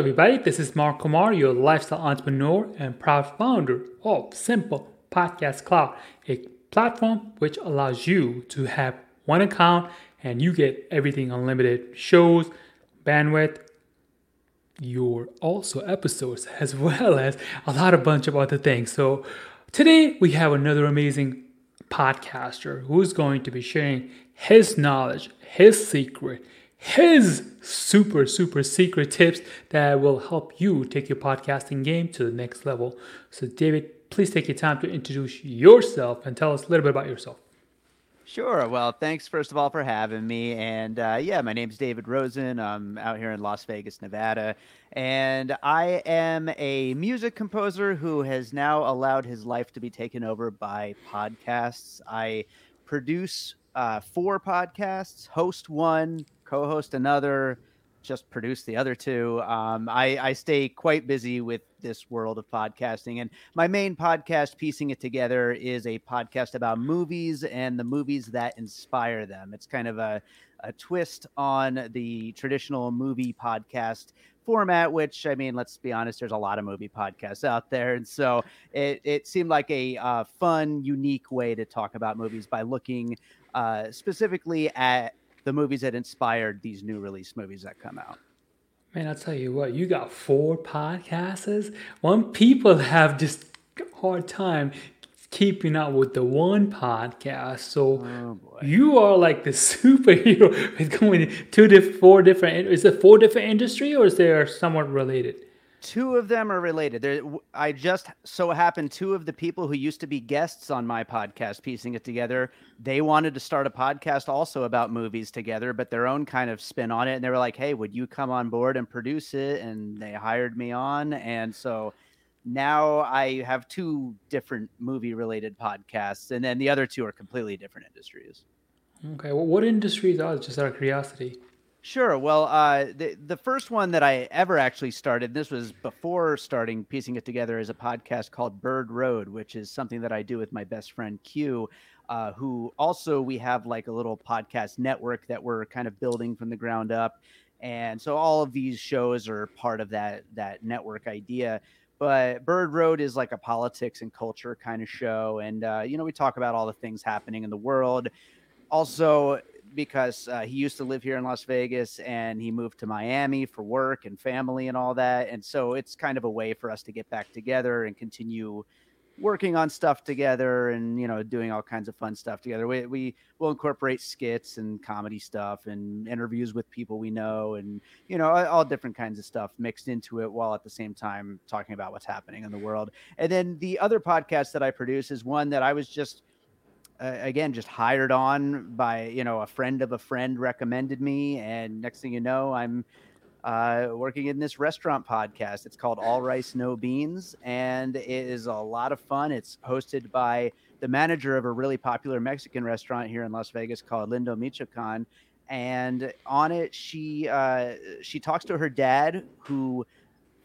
everybody, this is Mark Kumar, your lifestyle entrepreneur and proud founder of Simple Podcast Cloud, a platform which allows you to have one account and you get everything unlimited shows, bandwidth, your also episodes, as well as a lot of bunch of other things. So today we have another amazing podcaster who's going to be sharing his knowledge, his secret, his super, super secret tips that will help you take your podcasting game to the next level. So, David, please take your time to introduce yourself and tell us a little bit about yourself. Sure. Well, thanks first of all for having me. And uh, yeah, my name's David Rosen. I'm out here in Las Vegas, Nevada. And I am a music composer who has now allowed his life to be taken over by podcasts. I produce uh, four podcasts, host one, co host another, just produce the other two. Um, I, I stay quite busy with this world of podcasting. And my main podcast, Piecing It Together, is a podcast about movies and the movies that inspire them. It's kind of a, a twist on the traditional movie podcast format, which I mean, let's be honest, there's a lot of movie podcasts out there. And so it, it seemed like a uh, fun, unique way to talk about movies by looking uh, specifically at the movies that inspired these new release movies that come out. Man, I'll tell you what, you got four podcasts. One people have just hard time keeping up with the one podcast. So oh you are like the superhero with going two different, four different. Is it four different industry or is there somewhat related? Two of them are related. There, I just so happened two of the people who used to be guests on my podcast, piecing it together, they wanted to start a podcast also about movies together, but their own kind of spin on it. And they were like, "Hey, would you come on board and produce it?" And they hired me on, and so now I have two different movie related podcasts, and then the other two are completely different industries. Okay, well, what industries are? Just out of curiosity. Sure. Well, uh, the the first one that I ever actually started, this was before starting piecing it together, is a podcast called Bird Road, which is something that I do with my best friend Q, uh, who also we have like a little podcast network that we're kind of building from the ground up, and so all of these shows are part of that that network idea. But Bird Road is like a politics and culture kind of show, and uh, you know we talk about all the things happening in the world. Also, because uh, he used to live here in Las Vegas and he moved to Miami for work and family and all that. And so it's kind of a way for us to get back together and continue working on stuff together and you know doing all kinds of fun stuff together we, we will incorporate skits and comedy stuff and interviews with people we know and you know all different kinds of stuff mixed into it while at the same time talking about what's happening in the world and then the other podcast that i produce is one that i was just uh, again just hired on by you know a friend of a friend recommended me and next thing you know i'm uh, working in this restaurant podcast. It's called all rice no beans and it is a lot of fun. It's hosted by the manager of a really popular mexican restaurant here in las vegas called lindo michoacan and on it she uh, she talks to her dad who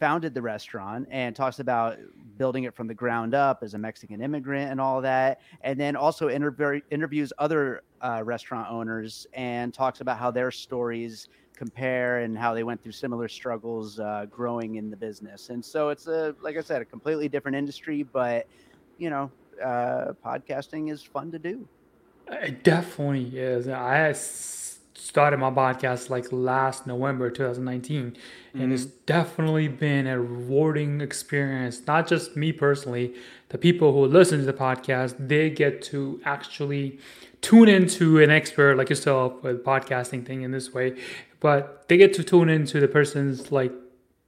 founded the restaurant and talks about building it from the ground up as a Mexican immigrant and all that. And then also inter- interviews other uh, restaurant owners and talks about how their stories compare and how they went through similar struggles uh, growing in the business. And so it's a, like I said, a completely different industry, but you know, uh, podcasting is fun to do. It definitely is. I started my podcast like last November 2019 mm-hmm. and it's mm-hmm. definitely been a rewarding experience not just me personally the people who listen to the podcast they get to actually tune into an expert like yourself with podcasting thing in this way but they get to tune into the person's like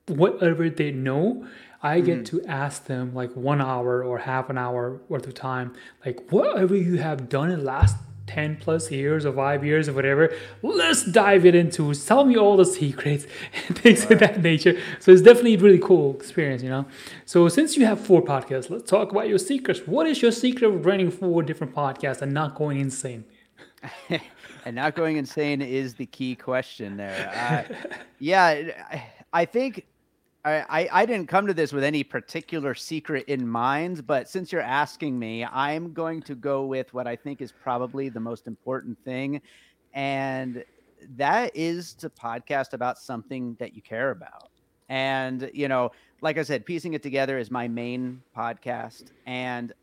whatever they know I get mm. to ask them like one hour or half an hour worth of time, like whatever you have done in the last 10 plus years or five years or whatever let's dive it into tell me all the secrets and things right. of that nature. So it's definitely a really cool experience you know? So since you have four podcasts let's talk about your secrets. What is your secret of running four different podcasts and not going insane? And not going insane is the key question there. Uh, yeah i think I, I didn't come to this with any particular secret in mind, but since you're asking me, I'm going to go with what I think is probably the most important thing. And that is to podcast about something that you care about. And, you know, like I said, piecing it together is my main podcast. And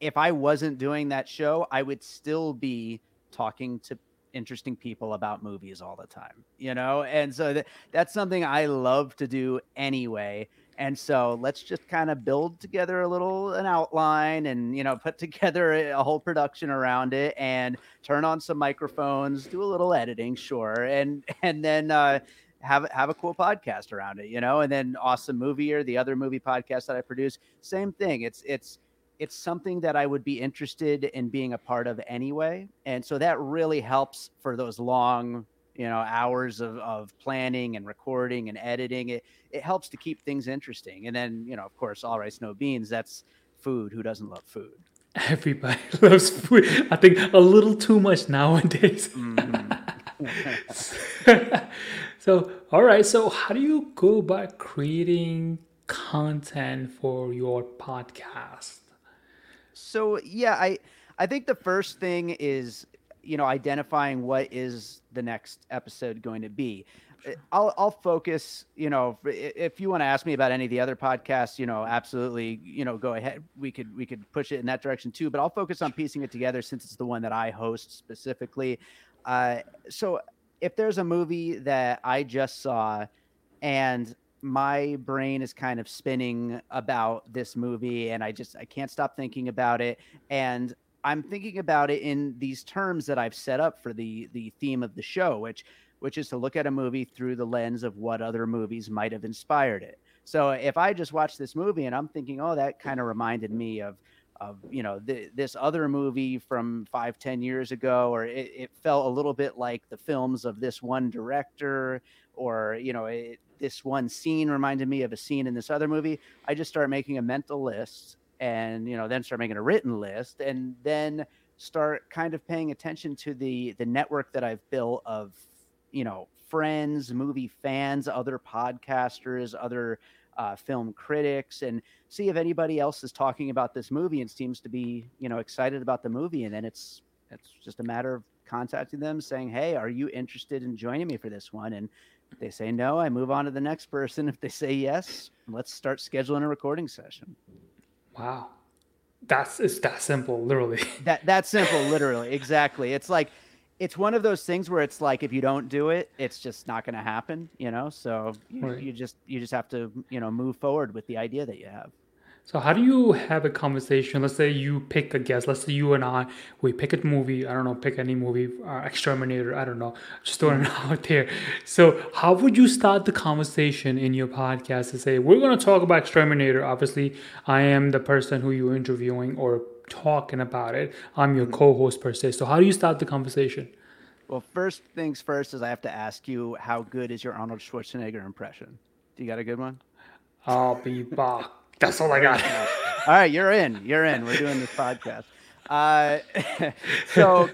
if I wasn't doing that show, I would still be talking to interesting people about movies all the time, you know? And so that, that's something I love to do anyway. And so let's just kind of build together a little an outline and you know put together a whole production around it and turn on some microphones, do a little editing, sure, and and then uh, have have a cool podcast around it, you know. And then awesome movie or the other movie podcast that I produce, same thing. It's it's it's something that I would be interested in being a part of anyway. And so that really helps for those long, you know, hours of, of planning and recording and editing. It it helps to keep things interesting. And then, you know, of course, all rice, no beans, that's food. Who doesn't love food? Everybody loves food. I think a little too much nowadays. Mm-hmm. so, all right. So, how do you go about creating content for your podcast? So yeah, I I think the first thing is you know identifying what is the next episode going to be. Uh, I'll I'll focus, you know, if you want to ask me about any of the other podcasts, you know, absolutely, you know, go ahead. We could we could push it in that direction too, but I'll focus on piecing it together since it's the one that I host specifically. Uh, so if there's a movie that I just saw and my brain is kind of spinning about this movie and I just I can't stop thinking about it and I'm thinking about it in these terms that I've set up for the the theme of the show which which is to look at a movie through the lens of what other movies might have inspired it. So if I just watch this movie and I'm thinking, oh, that kind of reminded me of of you know th- this other movie from five ten years ago or it, it, felt a little bit like the films of this one director or you know it, this one scene reminded me of a scene in this other movie. I just start making a mental list and you know then start making a written list and then start kind of paying attention to the the network that i've built of you know friends movie fans other podcasters other uh, film critics and see if anybody else is talking about this movie and seems to be you know excited about the movie. And then it's it's just a matter of contacting them saying hey are you interested in joining me for this one? And if they say no i move on to the next person. If they say yes let's start scheduling a recording session. Wow. That's it's that simple literally. That that simple literally. Exactly. It's like it's one of those things where it's like if you don't do it, it's just not going to happen, you know. So you, right. you, just you just have to you know move forward with the idea that you have. So how do you have a conversation? Let's say you pick a guest. Let's say you and I we pick a movie. I don't know, pick any movie, uh, Exterminator. I don't know, just throwing it out there. So how would you start the conversation in your podcast to say we're going to talk about Exterminator? Obviously, I am the person who you're interviewing or talking about it. I'm your mm-hmm. co-host per se. So how do you start the conversation? Well, first things first is I have to ask you how good is your Arnold Schwarzenegger impression? Do you got a good one? I'll be back. That's all I got. all right, you're in. You're in. We're doing this podcast. Uh, so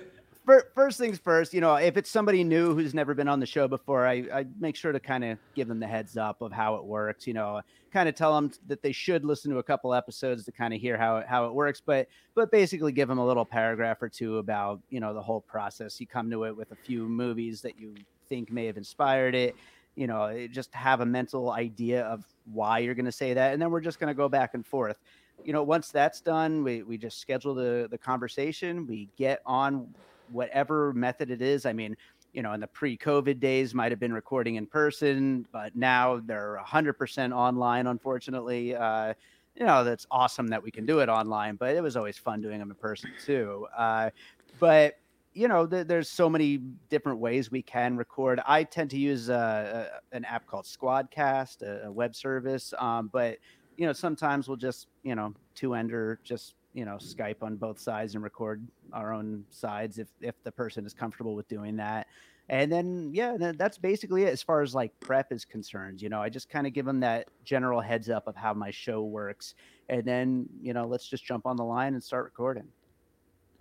first things first, you know, if it's somebody new who's never been on the show before, I, I make sure to kind of give them the heads up of how it works. You know, kind of tell them that they should listen to a couple episodes to kind of hear how it, how it works, but but basically give them a little paragraph or two about you know the whole process. You come to it with a few movies that you think may have inspired it. You know, just have a mental idea of why you're going to say that, and then we're just going to go back and forth you know once that's done we, we just schedule the the conversation we get on whatever method it is. I mean, you know, in the pre-COVID days, might have been recording in person, but now they're 100% online. Unfortunately, uh, you know, that's awesome that we can do it online, but it was always fun doing them in person too. Uh, but you know, th- there's so many different ways we can record. I tend to use uh, an app called Squadcast, a, a web service, um, but you know, sometimes we'll just you know two ender just you know Skype on both sides and record our own sides if if the person is comfortable with doing that. And then yeah, that's basically it as far as like prep is concerned. You know, I just kind of give them that general heads up of how my show works, and then you know let's just jump on the line and start recording.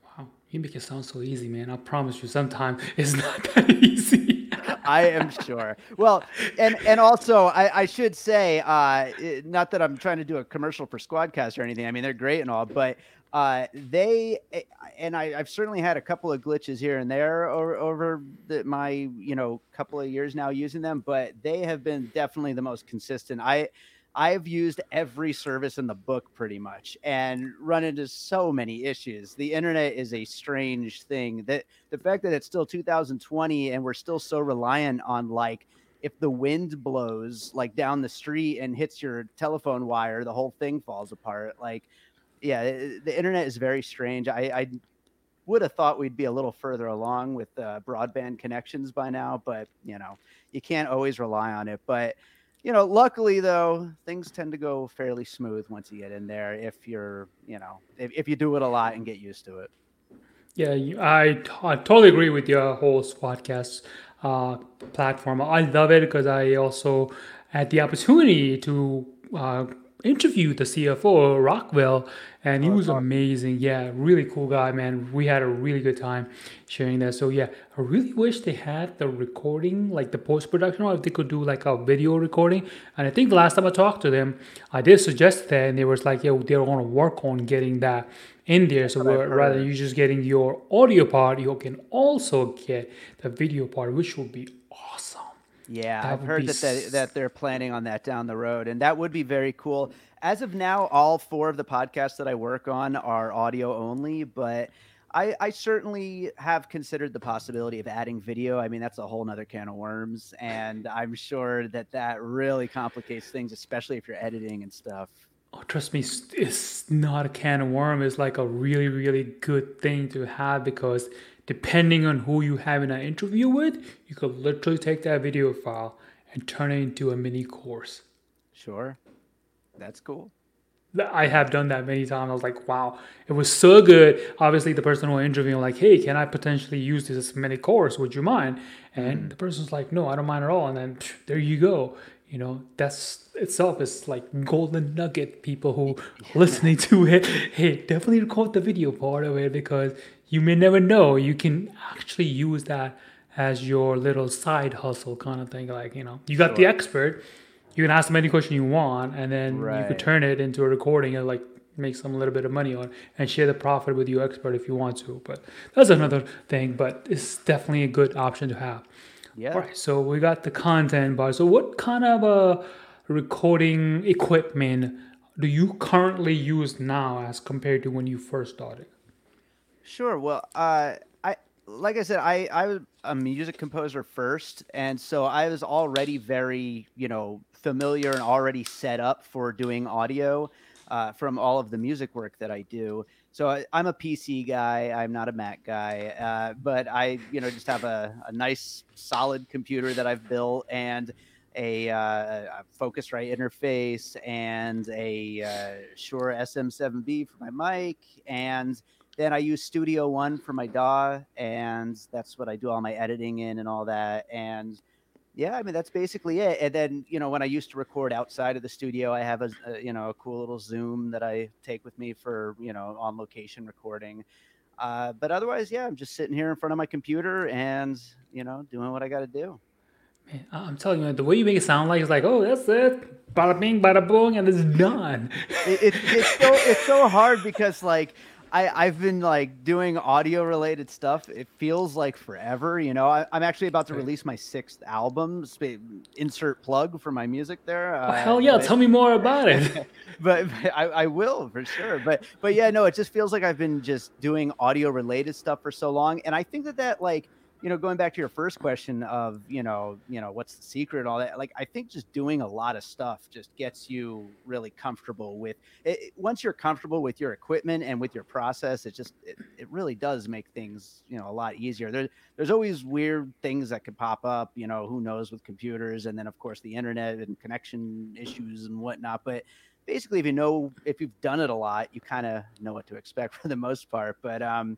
Wow, you make it sound so easy, man. I promise you, sometimes it's not that easy. I am sure. Well, and and also I, I should say, uh, not that I'm trying to do a commercial for Squadcast or anything. I mean, they're great and all, but uh, they eh, and I, have certainly had a couple of glitches here and there over, over the, my you know couple of years now using them, but they have been definitely the most consistent. I I've used every service in the book pretty much and run into so many issues. The internet is a strange thing. That the fact that it's still 2020 and we're still so reliant on like if the wind blows like down the street and hits your telephone wire, the whole thing falls apart. Like yeah, the internet is very strange. I, I would have thought we'd be a little further along with uh, broadband connections by now, but you know, you can't always rely on it. But you know, luckily though, things tend to go fairly smooth once you get in there. If you're, you know, if, if you do it a lot and get used to it. Yeah, I, I totally agree with your whole Squadcast uh, platform. I love it because I also had the opportunity to uh, interviewed the CFO Rockwell, and he oh, was amazing. Yeah, really cool guy, man. We had a really good time sharing that. So yeah, I really wish they had the recording, like the post production, or if they could do like a video recording. And I think the last time I talked to them, I did suggest that, and they was like, yeah, they're going to work on getting that in there. So rather than you just getting your audio part, you can also get the video part, which would be. Yeah, that I've heard that they, that they're planning on that down the road, and that would be very cool. As of now, all four of the podcasts that I work on are audio only, but I, I certainly have considered the possibility of adding video. I mean, that's a whole nother can of worms, and I'm sure that that really complicates things, especially if you're editing and stuff. Oh, trust me, it's not a can of worm. It's like a really, really good thing to have because depending on who you have in an interview with, you could literally take that video file and turn it into a mini course. Sure. That's cool. I have done that many times. I was like, wow, it was so good. Obviously, the person who interviewed, like, hey, can I potentially use this as a mini course? Would you mind? And mm-hmm. the person's like, no, I don't mind at all. And then psh, there you go. You know, that's itself is like golden nugget. People who listening to it, hey, definitely record the video part of it because you may never know you can actually use that as your little side hustle kind of thing like you know you got sure. the expert you can ask them any question you want and then right. you could turn it into a recording and like make some little bit of money on and share the profit with your expert if you want to but that's another thing but it's definitely a good option to have yeah all right so we got the content bar so what kind of a recording equipment do you currently use now as compared to when you first started Sure. Well, uh, I like I said, I I was a music composer first, and so I was already very you know familiar and already set up for doing audio uh, from all of the music work that I do. So I, am a PC guy. I'm not a Mac guy, uh, but I you know just have a, a nice solid computer that I've built and a, uh, a Focusrite interface and a uh, Shure SM7B for my mic and then I use Studio One for my DAW, and that's what I do all my editing in and all that. And yeah, I mean that's basically it. And then you know when I used to record outside of the studio, I have a, a you know a cool little Zoom that I take with me for you know on location recording. Uh, but otherwise, yeah, I'm just sitting here in front of my computer and you know doing what I got to do. Man, I'm telling you, the way you make it sound like it's like, oh, that's it, bada bing, bada boom, and it's done. it, it, it's so it's so hard because like I, I've been like doing audio related stuff. It feels like forever. You know, I, am actually about to release my sixth album. Insert plug for my music there. Oh, uh, hell yeah! But, Tell me more about it. but, but I, I, will for sure. But but yeah, no, it just feels like I've been just doing audio related stuff for so long, and I think that that like you know, going back to your first question of, you know, you know, what's the secret all that, like I think just doing a lot of stuff just gets you really comfortable with it. Once you're comfortable with your equipment and with your process, it just it, it really does make things, you know, a lot easier. There, there's always weird things that could pop up, you know, who knows with computers and then of course the internet and connection issues and whatnot. But basically if you know if you've done it a lot, you kind of know what to expect for the most part. But um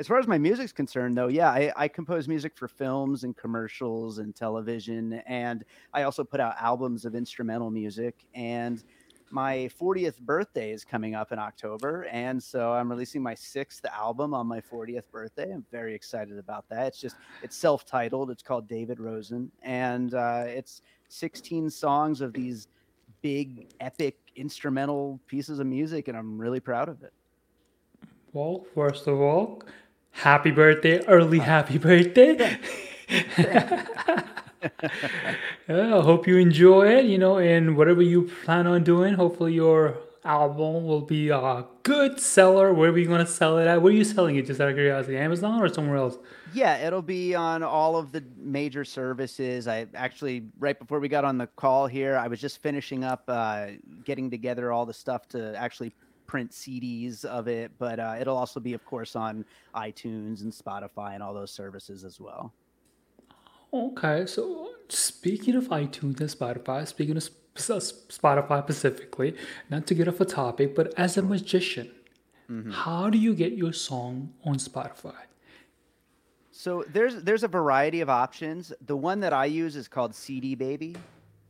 as far as my music's concerned, though, yeah, I, I, compose music for films and commercials and television, and I also put out albums of instrumental music. And my 40th birthday is coming up in October, and so I'm releasing my sixth album on my 40th birthday. I'm very excited about that. It's just it's self-titled. It's called David Rosen, and uh, it's 16 songs of these big, epic instrumental pieces of music, and I'm really proud of it. Well, first of all, happy birthday, early happy birthday. yeah, I hope you enjoy it, you know, and whatever you plan on doing, hopefully your album will be a good seller wherever you're going to sell it at. Where are you selling it? Just out of curiosity, Amazon or somewhere else? Yeah, it'll be on all of the major services. I actually, right before we got on the call here, I was just finishing up uh, getting together all the stuff to actually print CDs of it, but uh, it'll also be, of course, on iTunes and Spotify and all those services as well. Okay, so speaking of iTunes and Spotify, speaking of Spotify specifically, not to get off a topic, but as a magician, mm-hmm. how do you get your song on Spotify? So there's there's a variety of options. The one that I use is called CD Baby,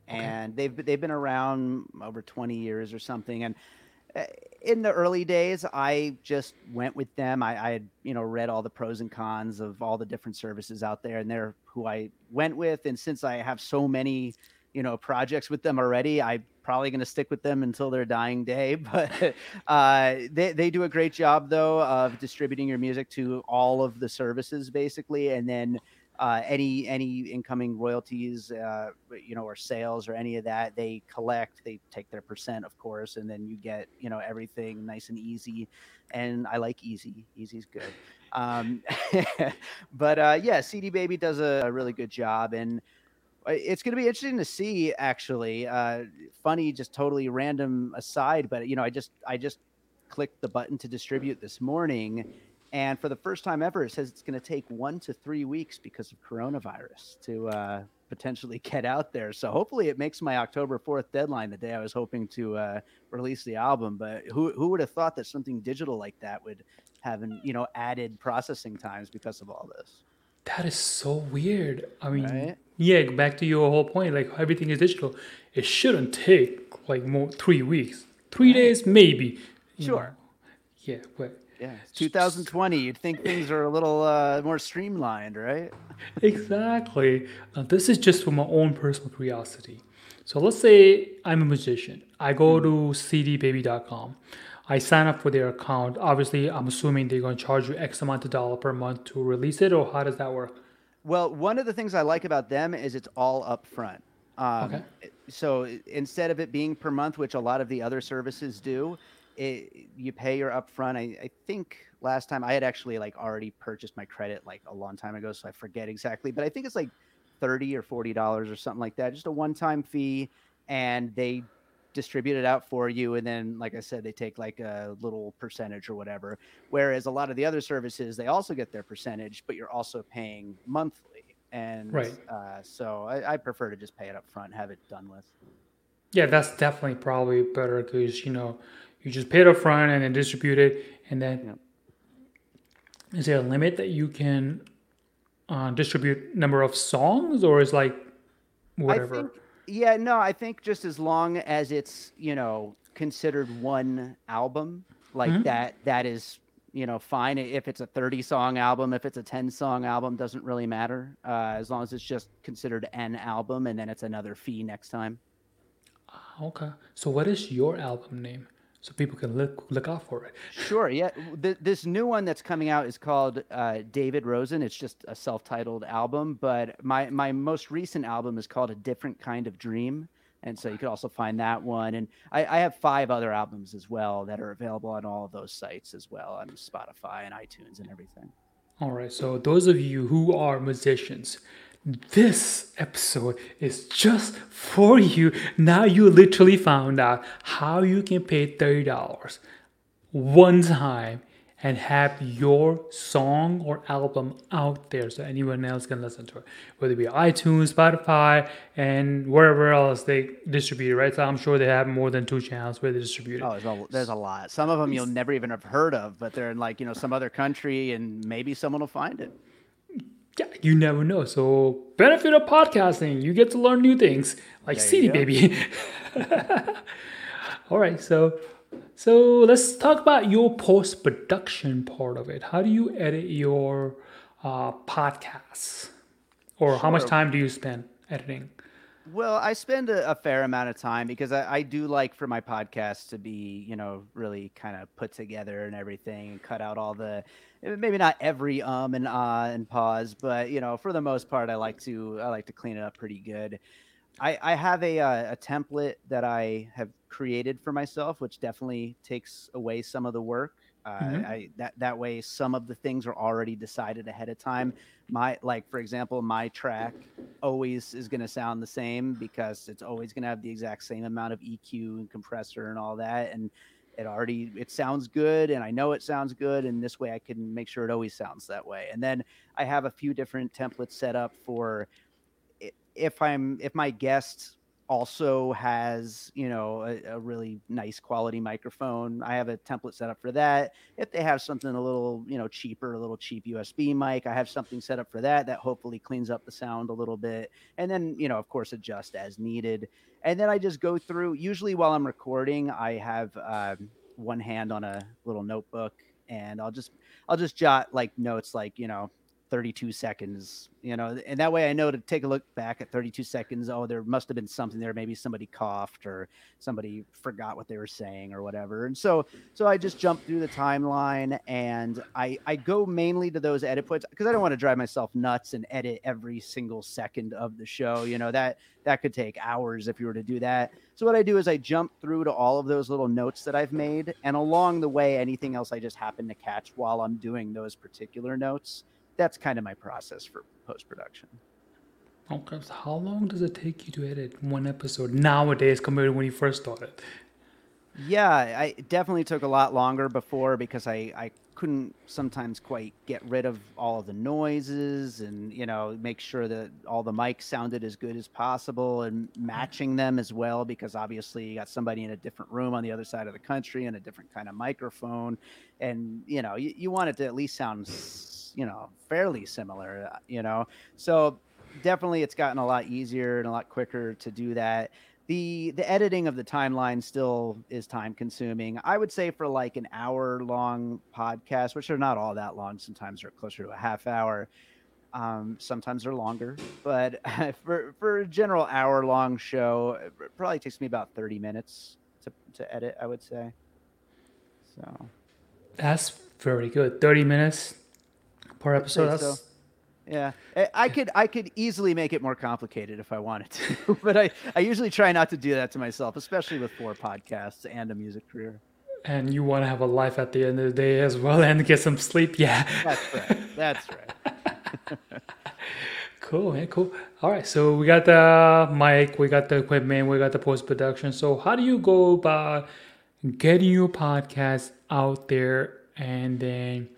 okay. and they've they've been around over 20 years or something. And uh, in the early days, I just went with them. I, I, had, you know, read all the pros and cons of all the different services out there, and they're who I went with. And since I have so many, you know, projects with them already, I'm probably going to stick with them until their dying day. But uh, they they do a great job though of distributing your music to all of the services basically, and then uh, any any incoming royalties, uh, you know, or sales or any of that, they collect. They take their percent, of course, and then you get you know everything nice and easy. And I like easy. Easy's good. Um, but uh, yeah, CD Baby does a, a, really good job, and uh, it's going to be interesting to see. Actually, uh, funny, just totally random aside, but you know, I just I just clicked the button to distribute this morning and for the first time ever, it says it's going to take one to three weeks because of coronavirus to uh, potentially get out there. So hopefully, it makes my October 4th deadline, the day I was hoping to uh, release the album. But who, who would have thought that something digital like that would have an, you know added processing times because of all this? That is so weird. I mean, right? yeah, back to your whole point, like everything is digital. It shouldn't take like more three weeks, three right. days maybe. Sure. Know. Yeah, but yeah, 2020. You'd think things are a little uh, more streamlined, right? exactly. Now, this is just for my own personal curiosity. So let's say I'm a musician. I go to cdbaby.com. I sign up for their account. Obviously, I'm assuming they're going to charge you X amount of dollar per month to release it, or how does that work? Well, one of the things I like about them is it's all upfront. Um, okay. So instead of it being per month, which a lot of the other services do, it, you pay your upfront. I, I think last time I had actually like already purchased my credit like a long time ago, so I forget exactly, but I think it's like thirty or forty dollars or something like that, just a one-time fee, and they distribute it out for you and then like i said they take like a little percentage or whatever whereas a lot of the other services they also get their percentage but you're also paying monthly and right. uh, so I, I, prefer to just pay it up front have it done with yeah that's definitely probably better because you know you just pay it up front and then distribute it. And then yep. is there a limit that you can uh, distribute number of songs or is like whatever? Think, yeah, no, I think just as long as it's, you know, considered one album like mm-hmm. that, that is you know, fine if it's a 30 song album, if it's a 10 song album, doesn't really matter. Uh, as long as it's just considered an album and then it's another fee next time. Okay. So, what is your album name? So people can look look out for it. Sure. Yeah. this new one that's coming out is called uh, David Rosen. It's just a self-titled album, but my my most recent album is called A Different Kind of Dream, and so you could also find that one. And I, I have five other albums as well that are available on all of those sites as well on Spotify and iTunes and everything. All right. So those of you who are musicians this episode is just for you. Now you literally found out how you can pay $30 one time and have your song or album out there so anyone else can listen to it. Whether it be iTunes, Spotify, and wherever else they distribute it, right? So I'm sure they have more than two channels where they distribute it. Oh, there's a, there's a lot. Some of them you'll never even have heard of, but they're in like, you know, some other country and maybe someone will find it yeah, you never know. So benefit of podcasting, you get to learn new things like there CD Baby. All right, so so let's talk about your post production part of it. How do you edit your uh, podcasts, or how much time do you spend editing? Well, I spend a, a fair amount of time because I, I do like for my podcast to be, you know, really kind of put together and everything and cut out all the eh, maybe not every um and ah and pause, but you know, for the most part I like to I like to clean it up pretty good. I, I have a, uh, a template that I have created for myself, which definitely takes away some of the work. Uh, hmm I that that way some of the things are already decided ahead of time. My like for example, my track always is going to sound the same because it's always going to have the exact same amount of EQ and compressor and all that, and it already it sounds good, and I know it sounds good, and this way I can make sure it always sounds that way. And then I have a few different templates set up for if I'm if my guest also has you know a, a really nice quality microphone. I have a template set up for that. If they have something a little you know cheaper a little cheap usb mic i have something set up for that that hopefully cleans up the sound a little bit and then you know of course adjust as needed. And then i just go through usually while i'm recording i have um, one hand on a little notebook and i'll just i'll just jot like notes like you know 32 seconds, you know, and that way I know to take a look back at 32 seconds. Oh, there must have been something there. Maybe somebody coughed or somebody forgot what they were saying or whatever. And so, so I just jump through the timeline and I, I go mainly to those edit points because I don't want to drive myself nuts and edit every single second of the show. You know, that, that could take hours if you were to do that. So what I do is I jump through to all of those little notes that I've made. And along the way, anything else I just happen to catch while I'm doing those particular notes that's kind of my process for post production. Okay, so how long does it take you to edit one episode nowadays compared to when you first started? Yeah, I definitely took a lot longer before because I I couldn't sometimes quite get rid of all of the noises and you know make sure that all the mics sounded as good as possible and matching them as well because obviously you got somebody in a different room on the other side of the country and a different kind of microphone and you know you, you want it to at least sound you know fairly similar uh, you know? So definitely it's gotten a lot easier and a lot quicker to do that. The the editing of the timeline still is time consuming. I would say for like an hour long podcast which are not all that long sometimes they're closer to a half hour um, sometimes they're longer but for for a general hour long show it probably takes me about 30 minutes to, to edit i would say. So. That's very good. 30 minutes per episode. That's so. Yeah, I- I could I could easily make it more complicated if I wanted to, but I I usually try not to do that to myself, especially with four podcasts and a music career. and you want to have a life at the end of the day as well and get some sleep. Yeah. That's right. That's right. Cool, man. Cool. All right. So we got the mic, we got the equipment, we got the post production. So how do you go about getting your podcast out there and then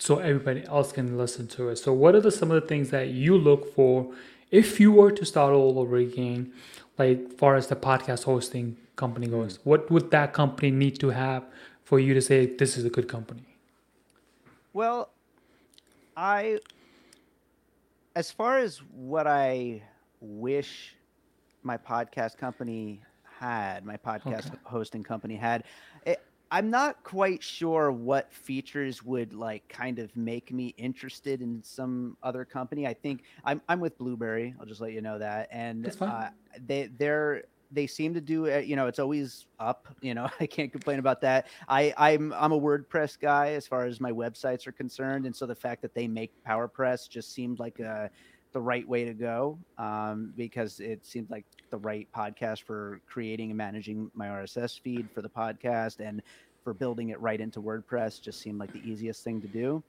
so everybody else can listen to it? So what are the some of the things that you look for if you were to start all over again, like far as the podcast hosting company hmm. goes? What would that company need to have for you to say this is a good company? Well, I as far as what I wish my podcast company had, my podcast Okay. hosting company had, I'm not quite sure what features would like kind of make me interested in some other company. I think I'm I'm with Blubrry. I'll just let you know that, and uh, they they're they seem to do it. You know, it's always up. You know, I can't complain about that. I I'm I'm a WordPress guy as far as my websites are concerned, and so the fact that they make PowerPress just seemed like a the right way to go um, because it seemed like the right podcast for creating and managing my RSS feed for the podcast and for building it right into WordPress just seemed like the easiest thing to do.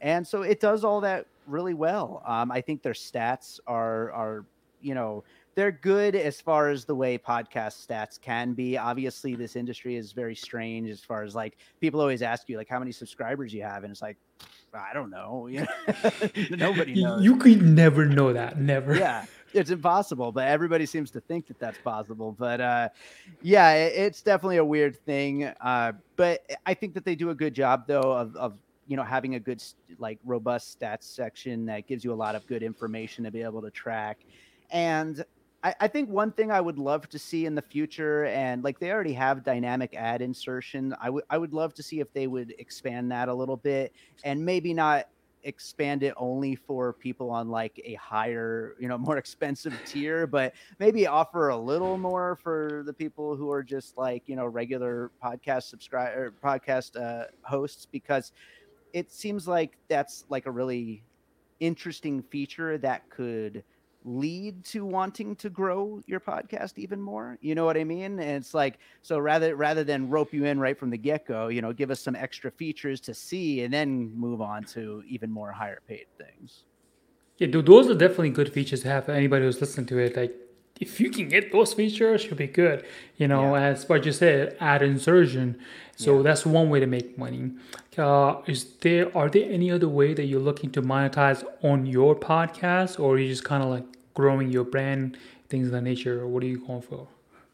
And so it does all that really well. Um, I think their stats are are you know they're good as far as the way podcast stats can be. Obviously, this industry is very strange as far as like people always ask you like how many subscribers you have, and it's like I don't know. Nobody You, knows. you could never know that. Never. yeah, it's impossible, but everybody seems to think that that's possible. But uh, yeah, it's definitely a weird thing. Uh, but I think that they do a good job though of, of you know having a good like robust stats section that gives you a lot of good information to be able to track. And I, I think one thing I would love to see in the future, and like they already have dynamic ad insertion, I would I would love to see if they would expand that a little bit, and maybe not expand it only for people on like a higher, you know, more expensive tier, but maybe offer a little more for the people who are just like, you know, regular podcast subscriber podcast uh, hosts because it seems like that's like a really interesting feature that could lead to wanting to grow your podcast even more you know what i mean? And it's like so rather rather than rope you in right from the get-go you know give us some extra features to see and then move on to even more higher paid things. Yeah those are definitely good features to have for anybody who's listening to it like if you can get those features you'll be good you know yeah. as what you said ad insertion so yeah. that's one way to make money uh, is there are there any other way that you're looking to monetize on your podcast or are you just kind of like growing your brand, things of that nature? What are you going for?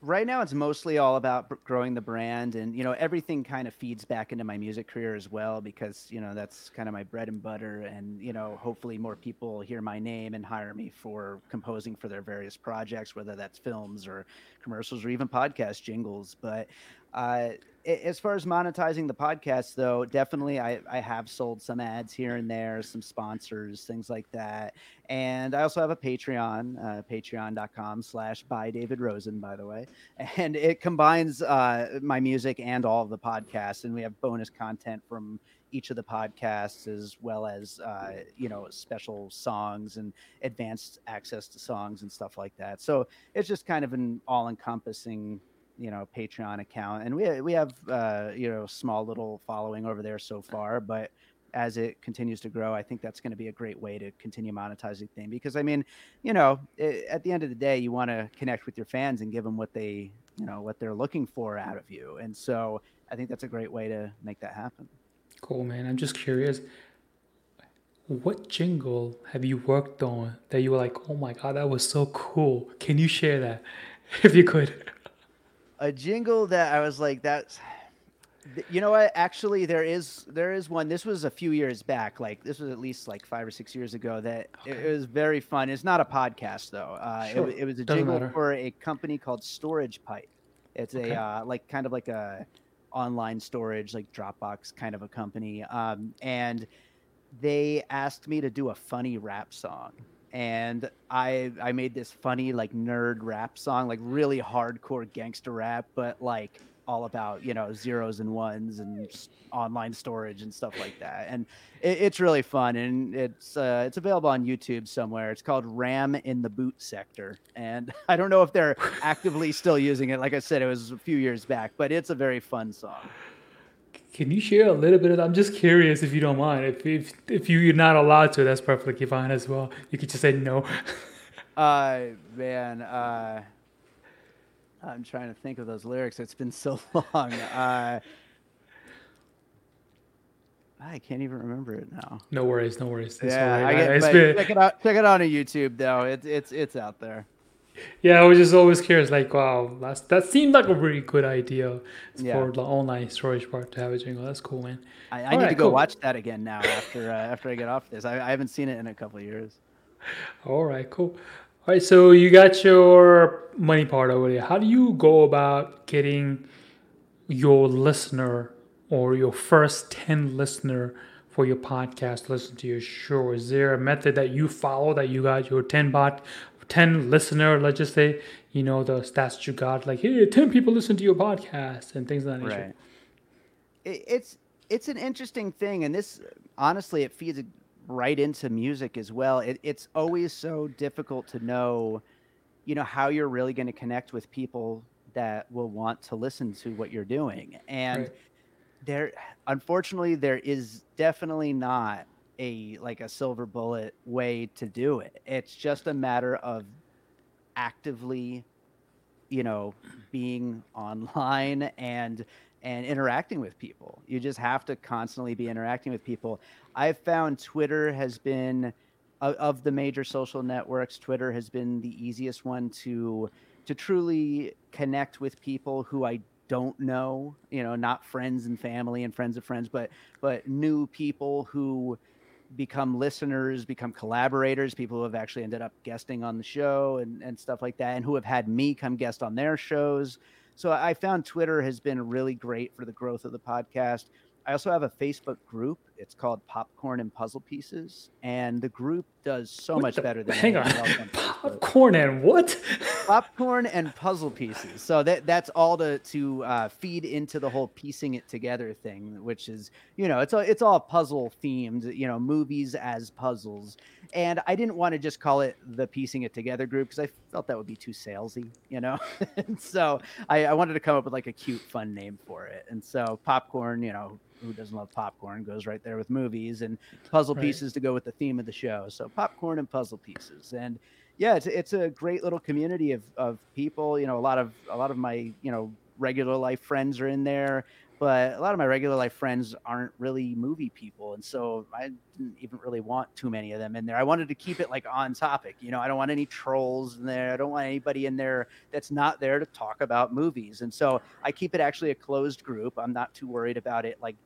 Right now, it's mostly all about growing the brand, and you know everything kind of feeds back into my music career as well because you know that's kind of my bread and butter, and you know hopefully more people hear my name and hire me for composing for their various projects, whether that's films or commercials or even podcast jingles. But uh, as far as monetizing the podcast though definitely I, I have sold some ads here and there some sponsors things like that. And i also have a patreon uh, patreon.com slash by david rosen by the way. And it combines uh, my music and all of the podcasts. And we have bonus content from each of the podcasts as well as uh, you know special songs and advanced access to songs and stuff like that. So it's just kind of an all-encompassing you know Patreon account, and we we have uh, you know small little following over there so far, but as it continues to grow, I think that's going to be a great way to continue monetizing thing because I mean, you know, it, at the end of the day, you want to connect with your fans and give them what they you know what they're looking for out of you, and so I think that's a great way to make that happen. Cool, man. I'm just curious. What jingle have you worked on that you were like, oh my god, that was so cool? Can you share that, if you could? A jingle that I was like, that's you know what actually there is there is one this was a few years back like this was at least like five or six years ago that okay. it, was very fun it's not a podcast though uh, sure. it, it, was a Doesn't jingle matter. for a company called storage pipe it's okay. a uh, like kind of like a online storage like dropbox kind of a company um, and they asked me to do a funny rap song and I I made this funny like nerd rap song, like really hardcore gangster rap, but like all about you know zeros and ones and online storage and stuff like that. And it, it's really fun, and it's uh, it's available on YouTube somewhere. It's called Ram in the Boot Sector, and I don't know if they're actively still using it. Like I said, it was a few years back, but it's a very fun song. Can you share a little bit of? I'm just curious if you don't mind. If if if you're not allowed to, that's perfectly fine as well. You could just say no. uh man, uh I'm trying to think of those lyrics. It's been so long. Uh I can't even remember it now. No worries, no worries. yeah, I get, been... check it out. Check it out on YouTube though. It's it's it's out there yeah, I was just always curious, like, wow, that's, that seemed like a really good idea yeah. for the online storage part to have a jingle. That's cool, man. I, I need right, to go cool. watch that again now after uh, after I get off this. I, I haven't seen it in a couple of years. All right, cool. All right, so you got your money part over there. How do you go about getting your listener or your first 10 listener for your podcast listen to your show? Is there a method that you follow that you got your 10 bot 10 listener, let's just say, you know, the stats you got, like, hey, 10 people listen to your podcast and things of that nature. Right. It's, it's an interesting thing. And this, honestly, it feeds right into music as well. It, it's always so difficult to know, you know, how you're really going to connect with people that will want to listen to what you're doing. And right. there, unfortunately, there is definitely not a like a silver bullet way to do it. It's just a matter of actively, you know, being online and and interacting with people. You just have to constantly be interacting with people. I've found Twitter has been of the major social networks, Twitter has been the easiest one to to truly connect with people who I don't know, you know, not friends and family and friends of friends, but but new people who become listeners, become collaborators, people who have actually ended up guesting on the show and, and stuff like that, and who have had me come guest on their shows. So I found Twitter has been really great for the growth of the podcast. I also have a Facebook group. It's called Popcorn and Puzzle Pieces, and the group does so What much the- better than hang on. anything else on Facebook. Popcorn and what? Popcorn and puzzle pieces. So that that's all to to uh, feed into the whole piecing it together thing, which is you know it's all it's all puzzle themed. You know, movies as puzzles. And I didn't want to just call it the piecing it together group because I felt that would be too salesy. You know, so I, I wanted to come up with like a cute, fun name for it. And so popcorn, you know, who doesn't love popcorn goes right there with movies and puzzle Right. pieces to go with the theme of the show. So popcorn and puzzle pieces. And yeah, it's it's a great little community of of people. You know, a lot of a lot of my you know regular life friends are in there, but a lot of my regular life friends aren't really movie people, and so I didn't even really want too many of them in there. I wanted to keep it like on topic. You know, I don't want any trolls in there. I don't want anybody in there that's not there to talk about movies, and so I keep it actually a closed group. I'm not too worried about it, like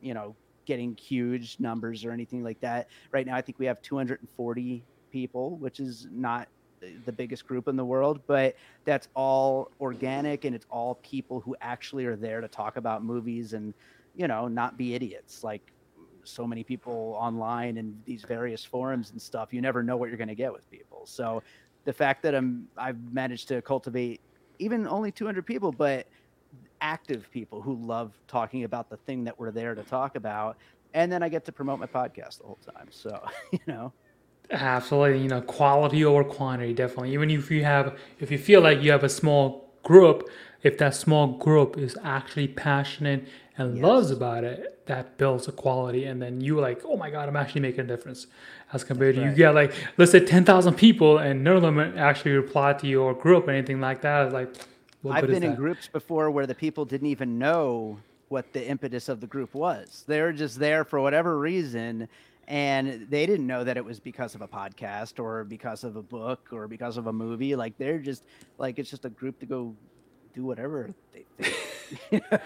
you know, getting huge numbers or anything like that. Right now, I think we have 240 people, which is not the biggest group in the world, but that's all organic and it's all people who actually are there to talk about movies and, you know, not be idiots. Like so many people online and these various forums and stuff, you never know what you're going to get with people. So the fact that I'm I've managed to cultivate even only 200 people, but active people who love talking about the thing that we're there to talk about. And then I get to promote my podcast the whole time. So, you know, Absolutely, you know, quality over quantity, definitely. Even if you have, if you feel like you have a small group, if that small group is actually passionate and loves about it, that builds a quality. And then you like, oh my God, I'm actually making a difference. As compared to you get like, let's say 10,000 people and none of them actually reply to your group or anything like that. It's like, what I've been in that? groups before where the people didn't even know what the impetus of the group was. They're just there for whatever reason, and they didn't know that it was because of a podcast or because of a book or because of a movie. Like they're just like it's just a group to go do whatever they think. you know?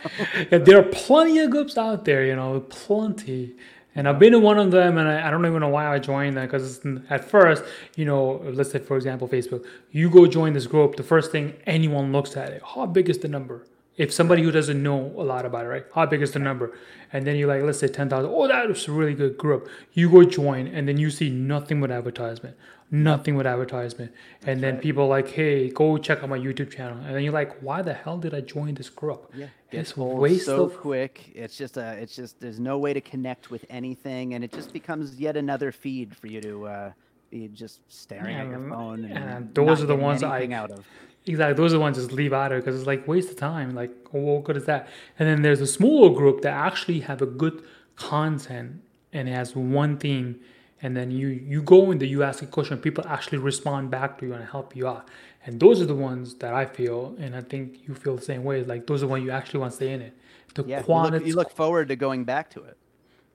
Yeah, there are plenty of groups out there, you know, plenty. And I've been in one of them, and I, I don't even know why I joined that because at first, you know, let's say for example, Facebook, you go join this group, the first thing anyone looks at it, how big is the number? If somebody who doesn't know a lot about it, right? How big is the number? And then you're like, let's say 10,000. Oh, that is a really good group. You go join, and then you see nothing but advertisement, nothing but advertisement. And then people are like, hey, go check out my YouTube channel. And then you're like, why the hell did I join this group? Yeah, It's old waste so of quick. It's just a. It's just there's no way to connect with anything, and it just becomes yet another feed for you to uh, be just staring at your phone. And, and those are the ones I- out of. Exactly. Those are the ones just leave out of because it's like waste of time. Like, oh, what good is that? And then there's a smaller group that actually have a good content and it has one theme. And then you you go in there, you ask a question, people actually respond back to you and help you out. And those are the ones that I feel, and I think you feel the same way. Like those are the ones you actually want to stay in it. The Yeah, you quantity, you look forward to going back to it.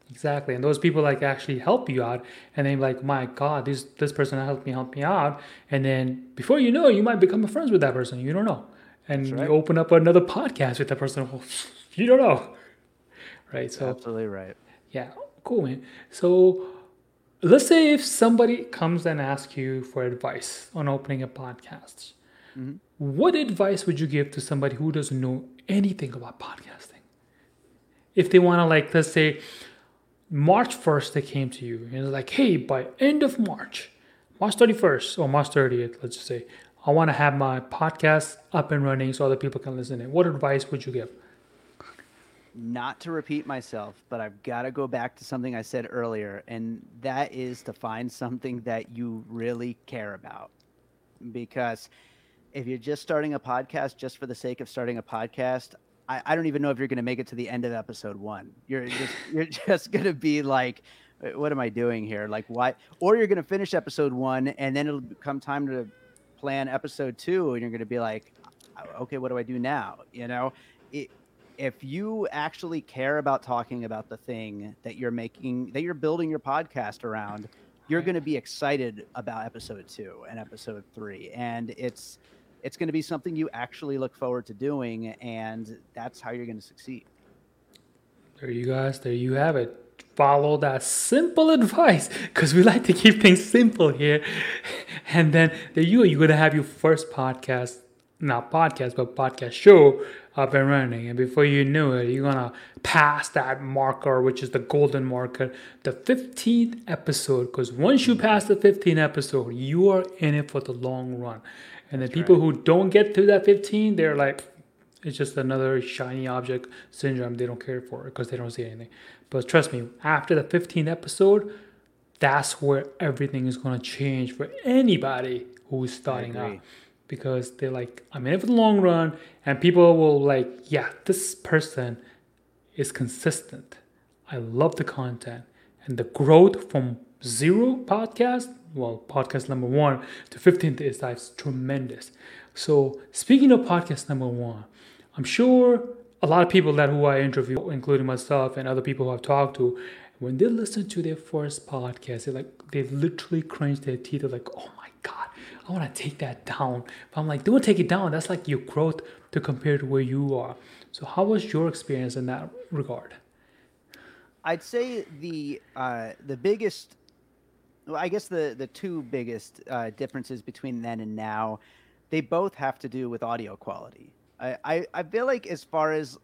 Exactly, and those people like actually help you out, and then like, my God, this this person helped me help me out, and then before you know, you might become friends with that person. You don't know, and right. you open up another podcast with that person. You don't know, right? So Absolutely right. yeah, cool, man. So let's say if somebody comes and asks you for advice on opening a podcast, Mm-hmm. what advice would you give to somebody who doesn't know anything about podcasting? If they want to, like, let's say March 1st, they came to you and like, hey, by end of March, March 31st or March 30th, let's just say, I want to have my podcast up and running so other people can listen in. What advice would you give? Not to repeat myself, but I've got to go back to something I said earlier, and that is to find something that you really care about. Because if you're just starting a podcast just for the sake of starting a podcast, I, I don't even know if you're going to make it to the end of episode one. You're just you're just going to be like, "Uh, what am I doing here? Like, why? Or you're going to finish episode one, and then it'll come time to plan episode two, and you're going to be like, okay, what do I do now? You know, it, if you actually care about talking about the thing that you're making, that you're building your podcast around, you're going to be excited about episode two and episode three, and it's it's going to be something you actually look forward to doing, and that's how you're going to succeed. There you guys, there you have it. follow that simple advice because we like to keep things simple here. And then there you you're gonna have your first podcast, not podcast, but podcast show up and running. And before you know it, you're gonna pass that marker, which is the golden marker, the 15th episode. Because once you pass the 15th episode, you are in it for the long run. And the people right. who don't get to that 15, they're like, it's just another shiny object syndrome. They don't care for it because they don't see anything. But trust me, after the 15th episode, that's where everything is going to change for anybody who's starting out because they're like, I'm in it for the long run, and people will like, yeah, this person is consistent. I love the content and the growth from zero podcast, well, podcast number one to 15th is that's tremendous. So speaking of podcast number one, I'm sure a lot of people that who I interview, including myself and other people who I've talked to, when they listen to their first podcast, they like they literally cringe their teeth. They're like, "Oh my god, I want to take that down." But I'm like, "Don't take it down. That's like your growth to compare to where you are." So, how was your experience in that regard? I'd say the uh, the biggest, well, I guess the the two biggest uh, differences between then and now, they both have to do with audio quality. I, I, I feel like as far as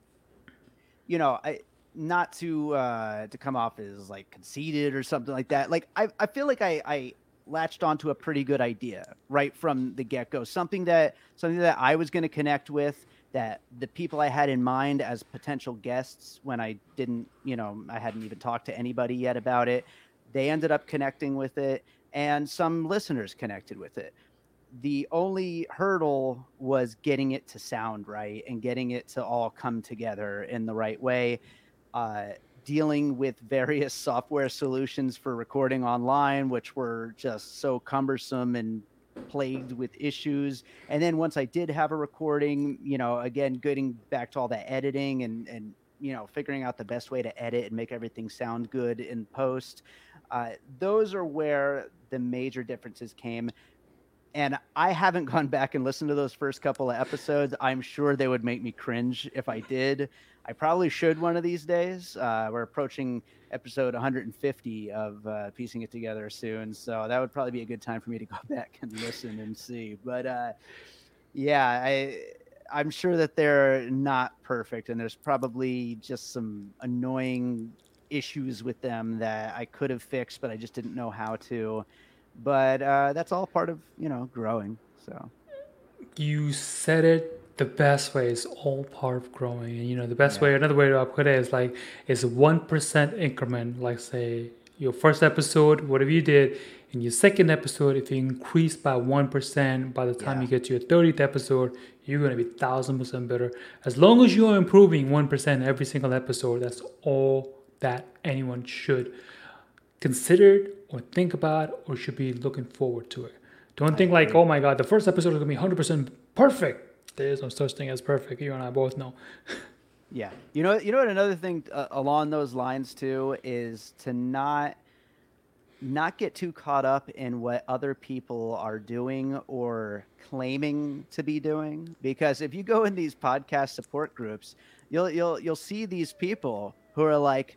you know, I not to uh to come off as like conceited or something like that. Like I, I feel like I, I latched onto a pretty good idea right from the get-go. Something that something that I was gonna connect with that the people I had in mind as potential guests when I didn't, you know, I hadn't even talked to anybody yet about it. They ended up connecting with it and some listeners connected with it the only hurdle was getting it to sound right and getting it to all come together in the right way. Uh, dealing with various software solutions for recording online, which were just so cumbersome and plagued with issues. And then once I did have a recording, you know, again, getting back to all that editing and, and, you know, figuring out the best way to edit and make everything sound good in post. Uh, those are where the major differences came and I haven't gone back and listened to those first couple of episodes. I'm sure they would make me cringe if I did. I probably should one of these days. Uh, we're approaching episode 150 of uh, piecing it together soon, so that would probably be a good time for me to go back and listen and see. But uh, yeah, I I'm sure that they're not perfect, and there's probably just some annoying issues with them that I could have fixed, but I just didn't know how to but uh, that's all part of you know growing. So you said it the best way is all part of growing, and you know the best yeah. way. Another way to put it is like is one percent increment. Like say your first episode, whatever you did, in your second episode, if you increase by one percent, by the time yeah. you get to your thirtieth episode, you're gonna be thousand percent better. As long as you are improving one percent every single episode, that's all that anyone should consider or think about or should be looking forward to it. Don't think like, oh my god, the first episode is gonna be 100% perfect. There is no such thing as perfect. You and I both know. yeah, you know, you know what? Another thing uh, along those lines too is to not not get too caught up in what other people are doing or claiming to be doing because if you go in these podcast support groups you'll you'll you'll see these people who are like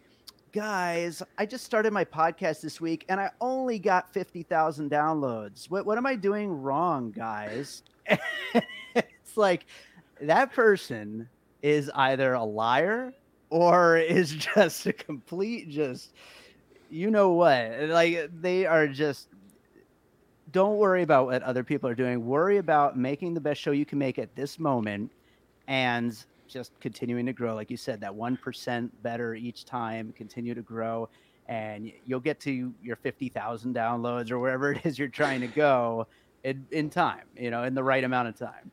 guys, I just started my podcast this week and I only got 50,000 downloads. What, what am I doing wrong, guys? it's like that person is either a liar or is just a complete, just, you know what? Like they are just, don't worry about what other people are doing. Worry about making the best show you can make at this moment and just continuing to grow. Like you said, that 1% better each time, continue to grow, and you'll get to your 50,000 downloads or wherever it is you're trying to go in, in time, you know, in the right amount of time.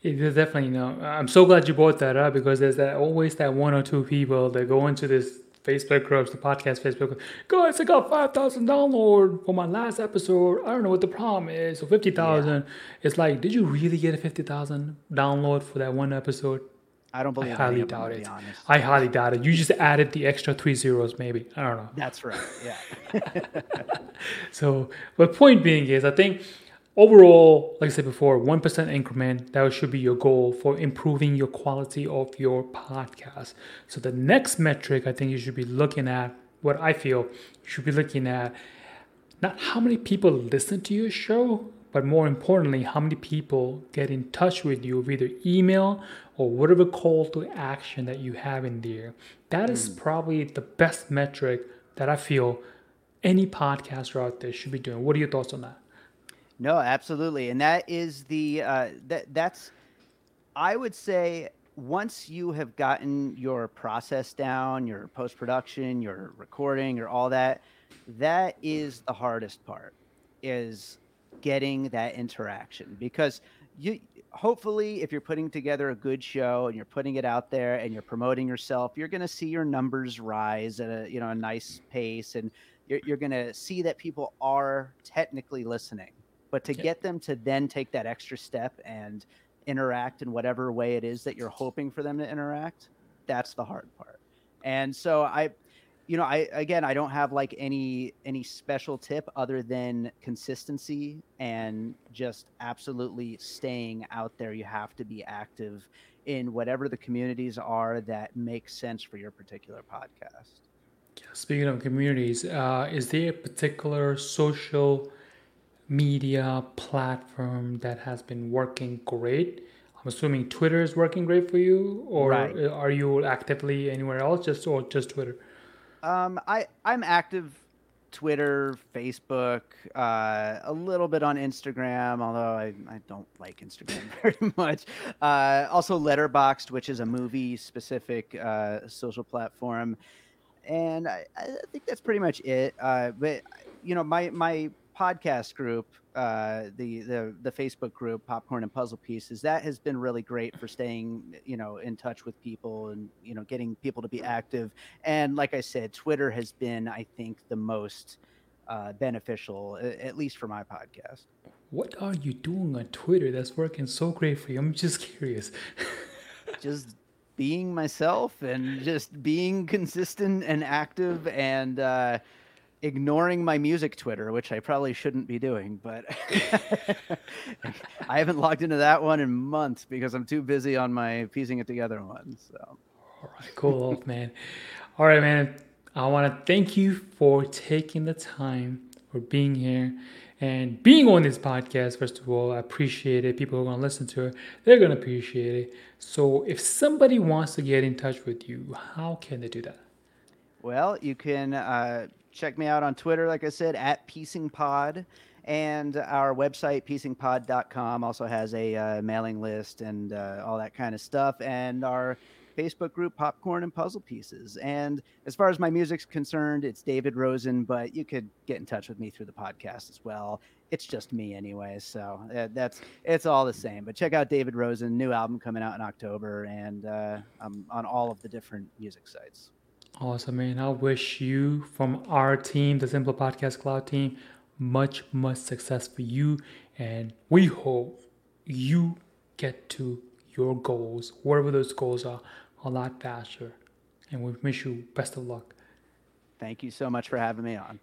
Yeah, definitely, you know, I'm so glad you brought that up because there's that always that one or two people that go into this Facebook groups, the podcast Facebook. Guys, I got 5,000 download for my last episode. I don't know what the problem is. So 50,000. Yeah. It's like, did you really get a 50,000 download for that one episode? I don't believe. I highly doubt it. I highly doubt it. You just added the extra three zeros, maybe. I don't know. That's right. Yeah. so, but point being is, I think overall, like I said before, one percent increment that should be your goal for improving your quality of your podcast. So the next metric I think you should be looking at what I feel you should be looking at not how many people listen to your show, but more importantly, how many people get in touch with you with either email or whatever call to action that you have in there. That is mm. probably the best metric that I feel any podcaster out there should be doing. What are your thoughts on that? No, absolutely, and that is the uh, that that's I would say once you have gotten your process down, your post production, your recording, or all that, that is the hardest part. Is getting that interaction because you hopefully if you're putting together a good show and you're putting it out there and you're promoting yourself you're going to see your numbers rise at a you know a nice pace and you're, you're going to see that people are technically listening. But to get them to then take that extra step and interact in whatever way it is that you're hoping for them to interact that's the hard part. And so i you know i again i don't have like any any special tip other than consistency and just absolutely staying out there. You have to be active in whatever the communities are that make sense for your particular podcast. Speaking of communities uh, is there a particular social media platform that has been working great? I'm assuming twitter is working great for you or right. are you actively anywhere else just or just twitter um, I I'm active Twitter, Facebook, uh, a little bit on Instagram, although I, I don't like Instagram very much. Uh, also, Letterboxd, which is a movie specific uh, social platform. And I, I, think that's pretty much it. Uh, but, you know, my, my podcast group, uh, the the the Facebook group, Popcorn and Puzzle Pieces, that has been really great for staying, you know, in touch with people and you know getting people to be active. And like I said, Twitter has been, I think, the most uh, beneficial, at least for my podcast. What are you doing on Twitter that's working so great for you? I'm just curious. just being myself and just being consistent and active and. Uh, ignoring my music Twitter, which I probably shouldn't be doing, but I haven't logged into that one in months because I'm too busy on my piecing it together one. So, all right, cool, man. All right, man. I want to thank you for taking the time for being here and being on this podcast. First of all, I appreciate it. People who are going to listen to it, they're going to appreciate it. So, if somebody wants to get in touch with you, how can they do that? Well, you can uh, check me out on Twitter, like I said, at piecingpod. And our website, piecingpod.com, also has a uh, mailing list and uh, all that kind of stuff. And our Facebook group, Popcorn and Puzzle Pieces. And as far as my music's concerned, it's David Rosen, but you could get in touch with me through the podcast as well. It's just me anyway, so uh, that's it's all the same. But check out David Rosen, new album coming out in October, and uh, I'm on all of the different music sites. Awesome, man. I wish you from our team, the Simple Podcast Cloud team, much, much success for you. And we hope you get to your goals, wherever those goals are, a lot faster. And we wish you best of luck. Thank you so much for having me on.